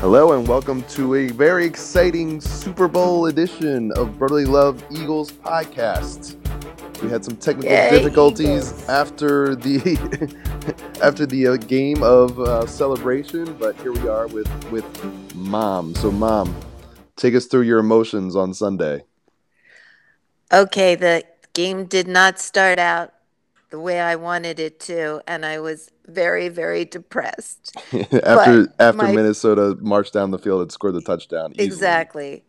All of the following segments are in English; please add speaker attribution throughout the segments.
Speaker 1: Hello and welcome to a very exciting Super Bowl edition of Brotherly Love Eagles podcast. We had some technical
Speaker 2: Yay,
Speaker 1: difficulties
Speaker 2: Eagles.
Speaker 1: after the after the uh, game of uh, celebration, but here we are with with mom. So mom, take us through your emotions on Sunday.
Speaker 2: Okay, the game did not start out the way I wanted it to, and I was very, very depressed.
Speaker 1: after after
Speaker 2: my-
Speaker 1: Minnesota marched down the field and scored the touchdown. easily.
Speaker 2: Exactly.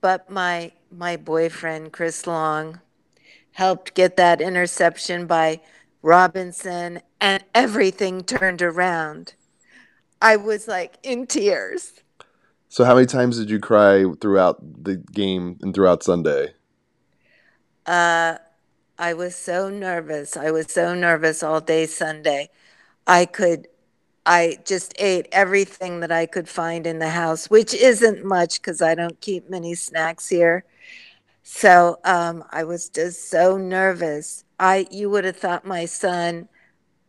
Speaker 2: But my my boyfriend Chris Long helped get that interception by Robinson and everything turned around. I was like in tears.
Speaker 1: So how many times did you cry throughout the game and throughout Sunday?
Speaker 2: Uh, I was so nervous. I was so nervous all day Sunday. I could, I just ate everything that I could find in the house, which isn't much because I don't keep many snacks here. So um, I was just so nervous. I, you would have thought my son,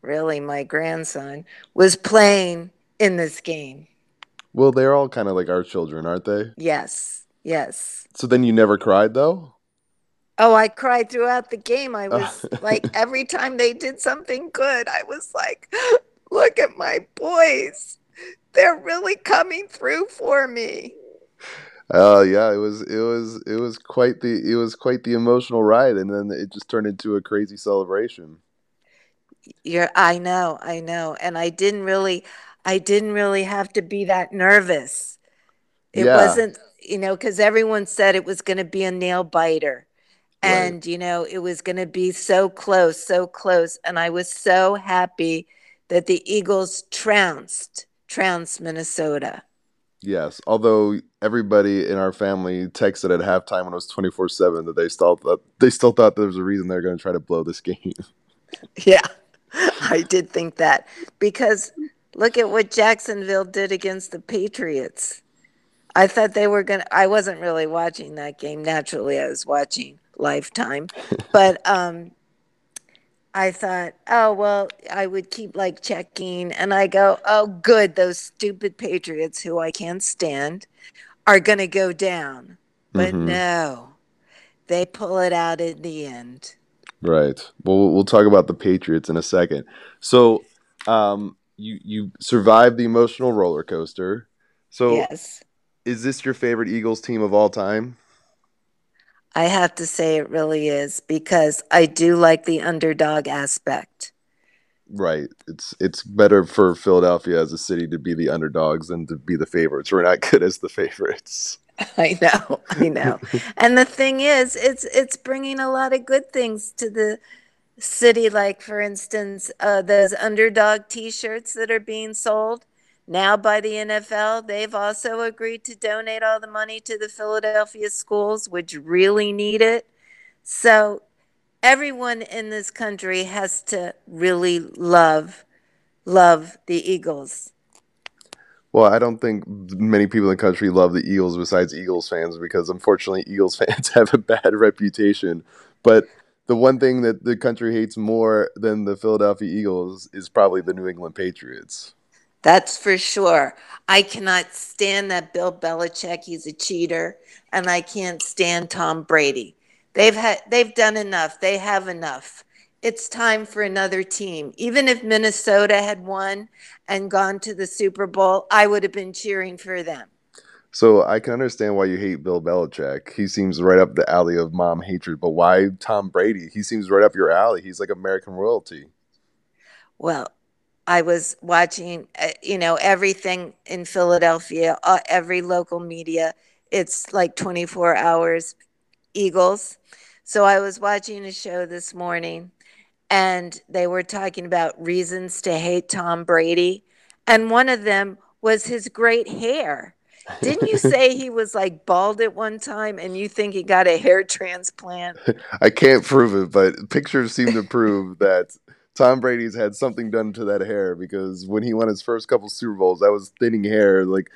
Speaker 2: really my grandson, was playing in this game.
Speaker 1: Well, they're all kind of like our children, aren't they?
Speaker 2: Yes, yes.
Speaker 1: So then you never cried though?
Speaker 2: Oh, I cried throughout the game. I oh. was like, every time they did something good, I was like, look at my boys. They're really coming through for me.
Speaker 1: Oh yeah, it was it was it was quite the it was quite the emotional ride and then it just turned into a crazy celebration.
Speaker 2: You're, I know, I know. And I didn't really, I didn't really have to be that nervous. It
Speaker 1: Yeah.
Speaker 2: wasn't, you know, because everyone said it was going to be a nail biter.
Speaker 1: Right.
Speaker 2: And, you know, it was going to be so close, so close. And I was so happy that the Eagles trounced, trounced Minnesota.
Speaker 1: Yes, although everybody in our family texted at halftime when it was 24/7 that they still thought they still thought there was a reason they're going to try to blow this game.
Speaker 2: Yeah, I did think that because look at what Jacksonville did against the Patriots. I thought they were going to, I wasn't really watching that game. Naturally, I was watching Lifetime. But um, I thought, oh, well, I would keep like checking. And I go, oh, good. Those stupid Patriots who I can't stand are going to go down. But
Speaker 1: Mhm.
Speaker 2: no, they pull it out in the end.
Speaker 1: Right. Well, we'll- we'll talk about the Patriots in a second. So, um, you you survived the emotional roller coaster. So,
Speaker 2: yes.
Speaker 1: is this your favorite Eagles team of all time?
Speaker 2: I have to say it really is because I do like the underdog aspect.
Speaker 1: Right. It's it's better for Philadelphia as a city to be the underdogs than to be the favorites. We're not good as the favorites.
Speaker 2: I know, I know. and the thing is, it's it's bringing a lot of good things to the city. Like for instance, uh, those underdog T-shirts that are being sold now by the NFL. They've also agreed to donate all the money to the Philadelphia schools, which really need it. So everyone in this country has to really love love the Eagles.
Speaker 1: Well, I don't think many people in the country love the Eagles besides Eagles fans because unfortunately Eagles fans have a bad reputation. But the one thing that the country hates more than the Philadelphia Eagles is probably the New England Patriots.
Speaker 2: That's for sure. I cannot stand that Bill Belichick. He's a cheater, and I can't stand Tom Brady. They've had they've done enough. They have enough. It's time for another team. Even if Minnesota had won and gone to the Super Bowl, I would have been cheering for them.
Speaker 1: So I can understand why you hate Bill Belichick. He seems right up the alley of mom hatred. But why Tom Brady? He seems right up your alley. He's like American royalty.
Speaker 2: Well, I was watching, uh, you know, everything in Philadelphia, uh, every local media. It's like 24 hours Eagles. So I was watching a show this morning and they were talking about reasons to hate Tom Brady. And one of them was his great hair. Didn't you say he was like bald at one time and you think he got a hair transplant?
Speaker 1: I can't prove it, but pictures seem to prove that Tom Brady's had something done to that hair because when he won his first couple Super Bowls, that was thinning hair like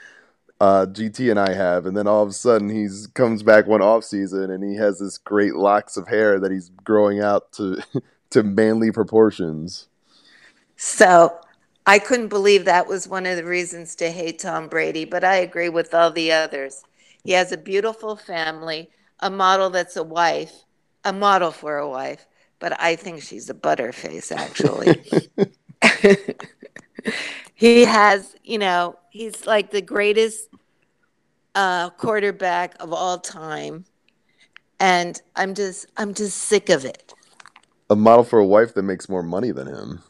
Speaker 1: uh, GT and I have, and then all of a sudden he's comes back one off season and he has this great locks of hair that he's growing out to to manly proportions.
Speaker 2: So I couldn't believe that was one of the reasons to hate Tom Brady, but I agree with all the others. He has a beautiful family, a model that's a wife, a model for a wife, but I think she's a butterface, actually. he has, you know, he's like the greatest uh, quarterback of all time, and I'm just, I'm just sick of it.
Speaker 1: A model for a wife that makes more money than him.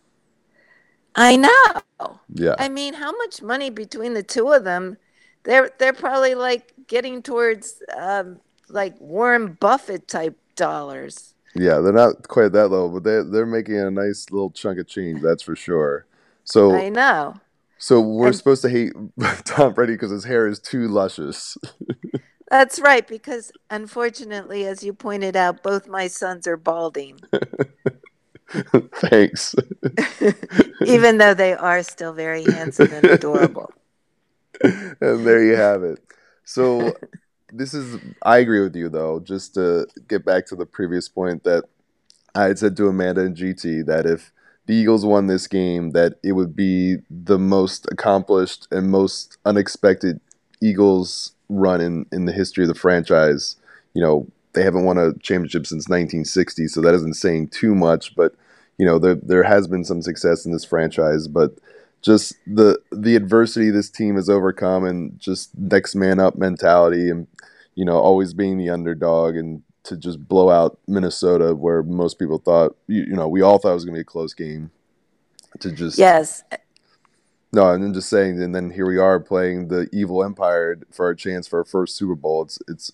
Speaker 2: I know.
Speaker 1: Yeah.
Speaker 2: I mean, how much money between the two of them? They're they're probably like getting towards um, like Warren Buffett type dollars.
Speaker 1: Yeah, they're not quite that low, but they they're making a nice little chunk of change, that's for sure. So
Speaker 2: I know.
Speaker 1: So we're
Speaker 2: And-
Speaker 1: supposed to hate Tom Brady because his hair is too luscious.
Speaker 2: That's right, because unfortunately, as you pointed out, both my sons are balding,
Speaker 1: Thanks.
Speaker 2: even though they are still very handsome and adorable.
Speaker 1: and there you have it. So this is I agree with you though, just to get back to the previous point that I had said to Amanda and GT that if the Eagles won this game that it would be the most accomplished and most unexpected Eagles run in, in the history of the franchise. You know, they haven't won a championship since 1960, so that isn't saying too much, but you know, there there has been some success in this franchise, but just the the adversity this team has overcome and just next man up mentality and you know always being the underdog and to just blow out Minnesota where most people thought you, you know we all thought it was going to be a close game to just
Speaker 2: Yes,
Speaker 1: no and then just saying and then here we are playing the evil empire for our chance for our first Super Bowl. It's it's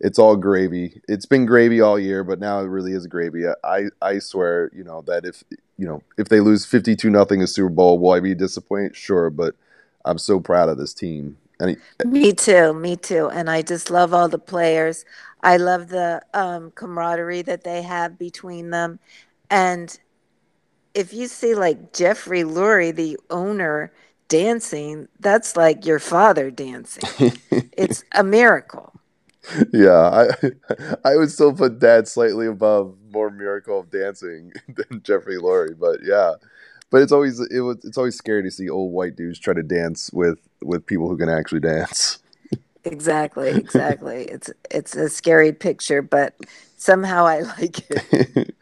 Speaker 1: it's all gravy it's been gravy all year but now it really is gravy I I swear you know that if you know if they lose 52 nothing a Super Bowl will I be disappointed sure but I'm so proud of this team and it-
Speaker 2: me too, me too. And I just love all the players. I love the um, camaraderie that they have between them. And if you see like Jeffrey Lurie, the owner, dancing, that's like your father dancing. It's a miracle.
Speaker 1: Yeah, I I would still put Dad slightly above more miracle of dancing than Jeffrey Lurie, but yeah, but it's always it was it's always scary to see old white dudes try to dance with with people who can actually dance.
Speaker 2: Exactly, exactly. It's it's a scary picture, but somehow I like it.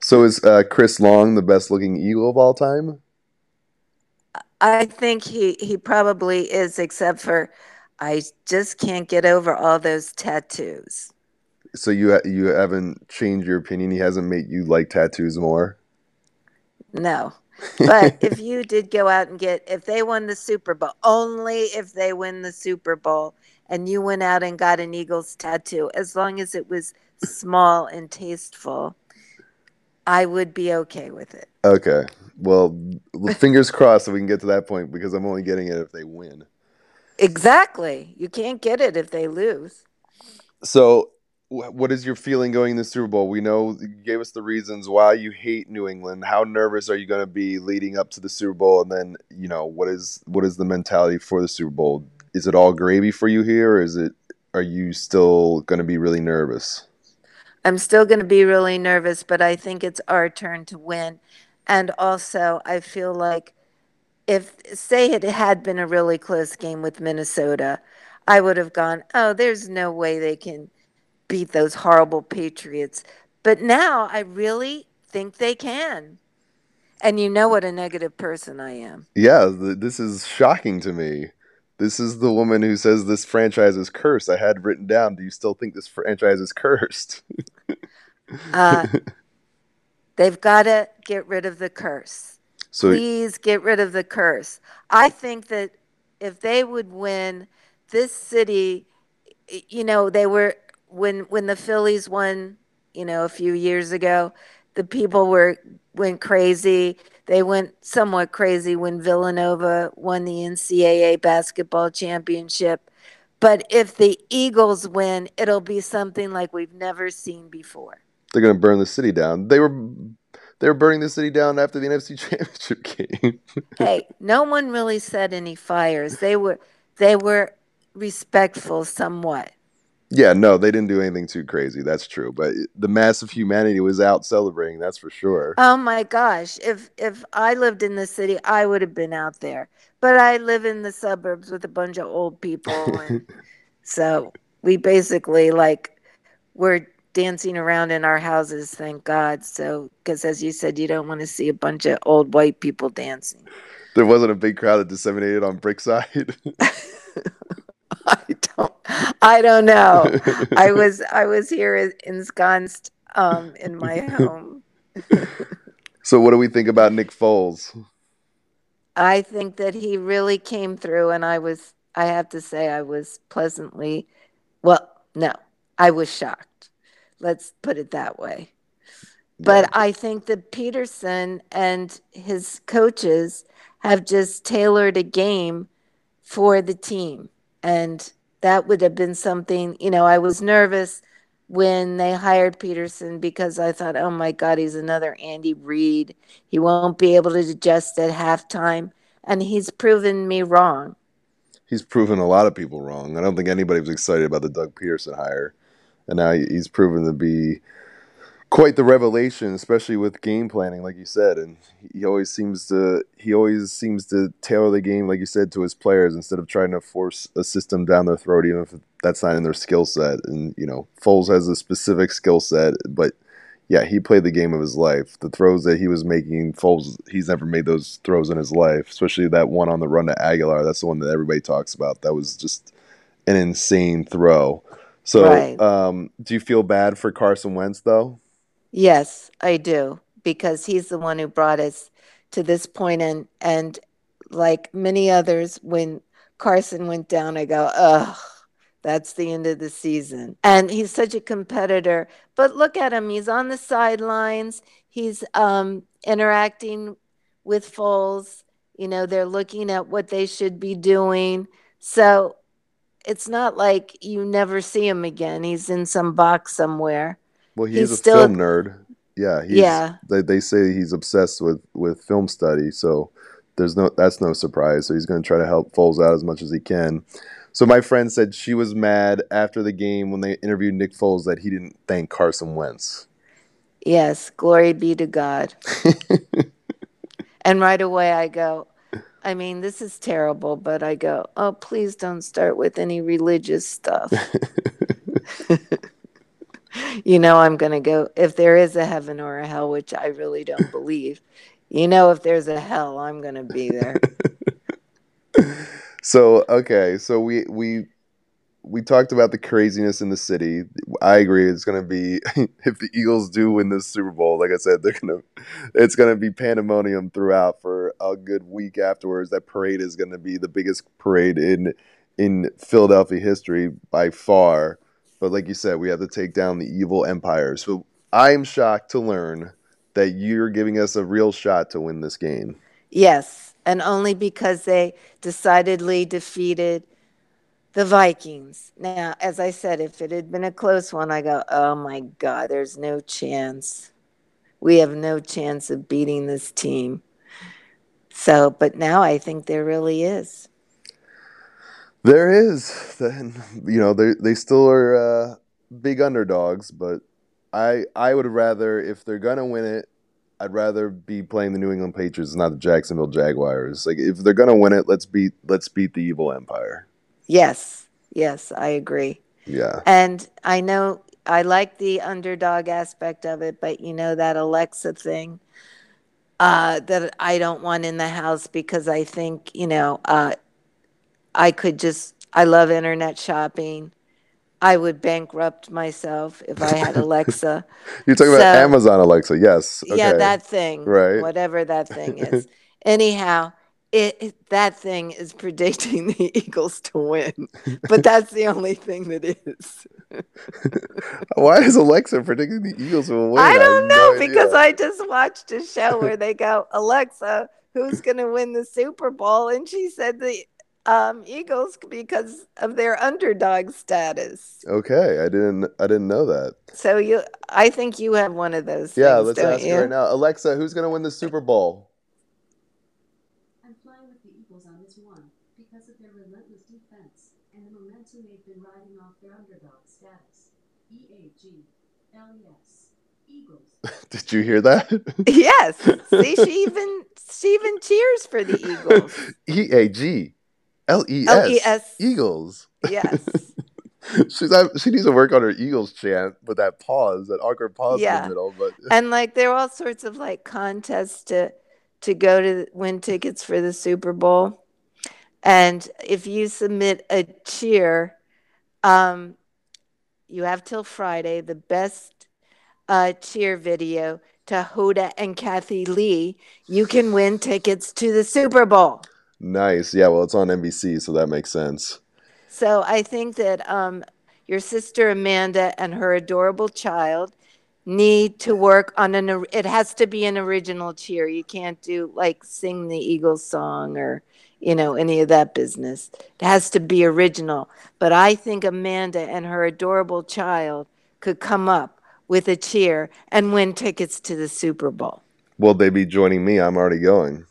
Speaker 1: so is uh, Chris Long the best looking Eagle of all time?
Speaker 2: I think he he probably is, except for I just can't get over all those tattoos.
Speaker 1: So you you haven't changed your opinion. He hasn't made you like tattoos more.
Speaker 2: No. But if you did go out and get if they won the Super Bowl, only if they win the Super Bowl and you went out and got an Eagles tattoo, as long as it was small and tasteful, I would be okay with it.
Speaker 1: Okay, well, fingers crossed that we can get to that point because I'm only getting it if they win.
Speaker 2: Exactly. You can't get it if they lose.
Speaker 1: So, wh- what is your feeling going in the Super Bowl? We know you gave us the reasons why you hate New England. How nervous are you going to be leading up to the Super Bowl? And then, you know, what is what is the mentality for the Super Bowl? Is it all gravy for you here, or is it? Are you still going to be really nervous?
Speaker 2: I'm still going to be really nervous, but I think it's our turn to win. And also, I feel like if, say, it had been a really close game with Minnesota, I would have gone, oh, there's no way they can beat those horrible Patriots. But now I really think they can. And you know what a negative person I am.
Speaker 1: Yeah, th- this is shocking to me. This is the woman who says this franchise is cursed. I had written down. Do you still think this franchise is cursed?
Speaker 2: Uh, they've got to get rid of the curse.
Speaker 1: So
Speaker 2: please get rid of the curse. I think that if they would win, this city, you know, they were when when the Phillies won, you know, a few years ago, the people were went crazy. They went somewhat crazy when Villanova won the NCAA basketball championship. But if the Eagles win, it'll be something like we've never seen before.
Speaker 1: they're going to burn the city down. They were they were burning the city down after the NFC Championship game.
Speaker 2: hey, no one really set any fires. They were they were respectful somewhat.
Speaker 1: Yeah, no, they didn't do anything too crazy. That's true. But the mass of humanity was out celebrating. That's for sure.
Speaker 2: Oh my gosh! If if I lived in the city, I would have been out there. But I live in the suburbs with a bunch of old people, and so we basically like we're dancing around in our houses. Thank God. So because as you said, you don't want to see a bunch of old white people dancing.
Speaker 1: there wasn't a big crowd that disseminated on Brickside.
Speaker 2: I don't I don't know. I was I was here ensconced um in my home.
Speaker 1: so what do we think about Nick Foles?
Speaker 2: I think that he really came through and I was I have to say I was pleasantly well, no, I was shocked. Let's put it that way. But
Speaker 1: Yeah.
Speaker 2: I think that Pederson and his coaches have just tailored a game for the team. And that would have been something, you know, I was nervous when they hired Pederson because I thought, oh my God, he's another Andy Reid. He won't be able to adjust at halftime. And he's proven me wrong.
Speaker 1: He's proven a lot of people wrong. I don't think anybody was excited about the Doug Pederson hire. And now he's proven to be quite the revelation, especially with game planning, like you said. And he always seems to he always seems to tailor the game, like you said, to his players instead of trying to force a system down their throat, even if that's not in their skill set. And you know, Foles has a specific skill set, but yeah, he played the game of his life. The throws that he was making, Foles, he's never made those throws in his life, especially that one on the run to Agholor. That's the one that everybody talks about. That was just an insane throw. So,
Speaker 2: Right.
Speaker 1: um, do you feel bad for Carson Wentz though?
Speaker 2: Yes, I do, because he's the one who brought us to this point and and like many others, when Carson went down, I go, ugh, that's the end of the season. And he's such a competitor. But look at him, he's on the sidelines, he's um interacting with Foles, you know, they're looking at what they should be doing. So it's not like you never see him again. He's in some box somewhere.
Speaker 1: Well, he
Speaker 2: He's
Speaker 1: is a
Speaker 2: still-
Speaker 1: film nerd. Yeah, he's,
Speaker 2: Yeah.
Speaker 1: They, they say he's obsessed with with film study, so there's no that's no surprise. So he's going to try to help Foles out as much as he can. So my friend said she was mad after the game when they interviewed Nick Foles that he didn't thank Carson Wentz.
Speaker 2: Yes, glory be to God. and right away I go, I mean, this is terrible, but I go, oh, please don't start with any religious stuff. you know, I'm going to go, if there is a heaven or a hell, which I really don't believe, you know, if there's a hell, I'm going to be there.
Speaker 1: So okay, so we we we talked about the craziness in the city. I agree. It's gonna be if the Eagles do win this Super Bowl, like I said, they're gonna it's gonna be pandemonium throughout for a good week afterwards. That parade is gonna be the biggest parade in in Philadelphia history by far. But like you said, we have to take down the evil empire. So I am shocked to learn that you're giving us a real shot to win this game.
Speaker 2: Yes, and only because they decidedly defeated the Vikings. Now, as I said, if it had been a close one, I go, oh my God, there's no chance. We have no chance of beating this team. So, but now I think there really is.
Speaker 1: There is, then you know they they still are uh, big underdogs, but I I would rather if they're gonna win it, I'd rather be playing the New England Patriots, not the Jacksonville Jaguars. Like if they're gonna win it, let's beat let's beat the evil empire.
Speaker 2: Yes, yes, I agree.
Speaker 1: Yeah,
Speaker 2: And I know I like the underdog aspect of it, but you know that Alexa thing uh, that I don't want in the house because I think, you know, uh, I could just, I love internet shopping. I would bankrupt myself if I had Alexa.
Speaker 1: you're talking about Amazon Alexa, yes?
Speaker 2: Yeah, that thing,
Speaker 1: Right.
Speaker 2: whatever that thing is. Anyhow, it, it that thing is predicting the Eagles to win, but that's the only thing that is.
Speaker 1: Why is Alexa predicting the Eagles will win?
Speaker 2: I don't
Speaker 1: no
Speaker 2: know
Speaker 1: idea.
Speaker 2: because I just watched a show where they go, Alexa, who's going to win the Super Bowl? And she said the um, Eagles because of their underdog status.
Speaker 1: Okay, I didn't I didn't know that.
Speaker 2: So you, I think you have one of those.
Speaker 1: Yeah,
Speaker 2: things,
Speaker 1: let's ask
Speaker 2: you?
Speaker 1: right now. Alexa, who's gonna win the Super Bowl?
Speaker 3: I'm flying with the Eagles on this one because of their relentless defense. and the momentum they've been riding off their underdog status. E A G L E S. Eagles.
Speaker 1: Did you hear that?
Speaker 2: Yes. See, she even she even cheers for the Eagles.
Speaker 1: E A G L E S Eagles.
Speaker 2: Yes.
Speaker 1: She's she needs to work on her Eagles chant with that pause, that awkward pause in the middle. But
Speaker 2: and like there are all sorts of like contests to to go to win tickets for the Super Bowl. And if you submit a cheer, um, you have till Friday the best uh, cheer video to Hoda and Kathie Lee. You can win tickets to the Super Bowl.
Speaker 1: nice, yeah. Well, it's on NBC, so that makes sense.
Speaker 2: So I think that um, your sister Amanda and her adorable child need to work on an. or- It has to be an original cheer. You can't do like sing the Eagles song or you know any of that business. It has to be original. But I think Amanda and her adorable child could come up with a cheer and win tickets to the Super Bowl.
Speaker 1: Will they be joining me? I'm already going.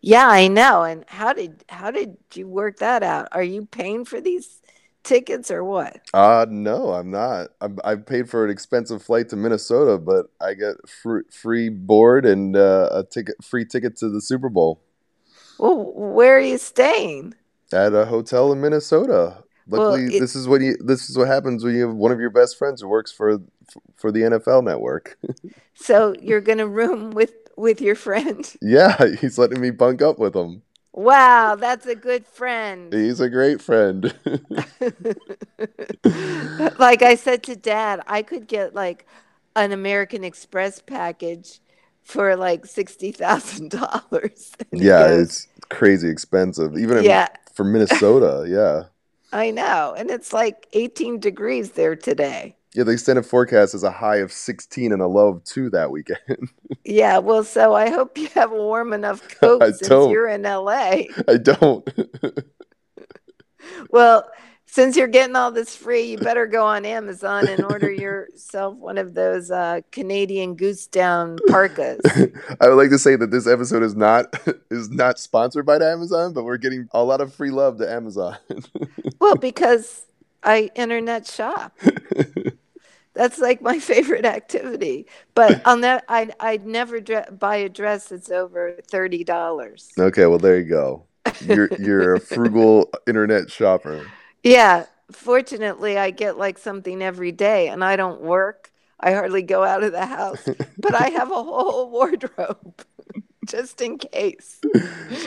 Speaker 2: Yeah, I know. And how did how did you work that out? Are you paying for these tickets or what?
Speaker 1: Uh no, I'm not. I'm, I paid for an expensive flight to Minnesota, but I get free, free board and uh, a ticket, free ticket to the Super Bowl
Speaker 2: Well, where are you staying?
Speaker 1: at a hotel in Minnesota.
Speaker 2: Well,
Speaker 1: Luckily,
Speaker 2: it-
Speaker 1: this is what you. This is what happens when you have one of your best friends who works for for the NFL Network.
Speaker 2: So you're gonna room with with your friend.
Speaker 1: yeah, he's letting me bunk up with him.
Speaker 2: Wow, that's a good friend.
Speaker 1: He's a great friend.
Speaker 2: like I said to Dad, I could get like an American Express package for like sixty thousand dollars.
Speaker 1: yeah, it's crazy expensive, even
Speaker 2: yeah,
Speaker 1: for Minnesota. Yeah,
Speaker 2: I know, and it's like eighteen degrees there today.
Speaker 1: Yeah. The extended forecast is a high of 16 and a low of two that weekend.
Speaker 2: Yeah, well, so I hope you have a warm enough coat
Speaker 1: I
Speaker 2: since
Speaker 1: don't.
Speaker 2: you're in LA.
Speaker 1: I don't.
Speaker 2: Well, since you're getting all this free, you better go on Amazon and order yourself one of those uh, Canadian goose down parkas.
Speaker 1: I would like to say that this episode is not is not sponsored by Amazon, but we're getting a lot of free love to Amazon.
Speaker 2: well, because I internet shop. That's like my favorite activity. But I'll ne- I I'd never dre- buy a dress that's over thirty dollars.
Speaker 1: okay, well there you go. You're you're a frugal internet shopper.
Speaker 2: Yeah, fortunately, I get like something every day, and I don't work. I hardly go out of the house, but I have a whole wardrobe just in case.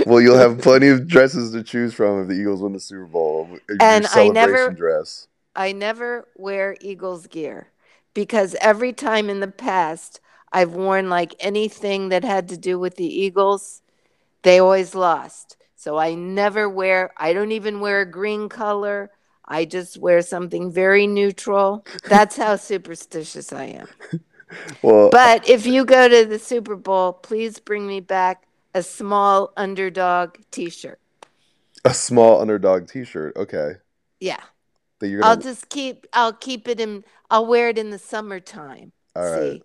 Speaker 1: Well, you'll have plenty of dresses to choose from if the Eagles win the Super Bowl.
Speaker 2: And I never-
Speaker 1: dress.
Speaker 2: I never wear Eagles gear because every time in the past I've worn like anything that had to do with the Eagles, they always lost. So I never wear, I don't even wear a green color. I just wear something very neutral. That's how superstitious I am.
Speaker 1: Well,
Speaker 2: But if you go to the Super Bowl, please bring me back a small underdog t shirt.
Speaker 1: a small underdog T-shirt. Okay,
Speaker 2: Yeah.
Speaker 1: That you're
Speaker 2: I'll just keep I'll keep it in I'll wear it in the summertime.
Speaker 1: All right.
Speaker 2: See.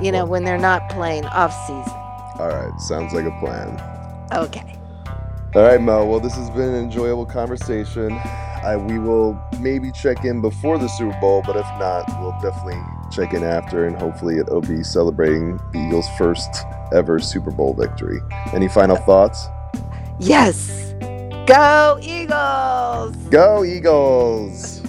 Speaker 2: You know, when they're not playing off season.
Speaker 1: All right, sounds like a plan.
Speaker 2: Okay.
Speaker 1: All right, Mel. Well, this has been an enjoyable conversation. I, we will maybe check in before the Super Bowl, but if not, we'll definitely check in after, and hopefully it'll be celebrating the Eagles' first ever Super Bowl victory. Any final thoughts?
Speaker 2: Yes. Go Eagles!
Speaker 1: Go Eagles!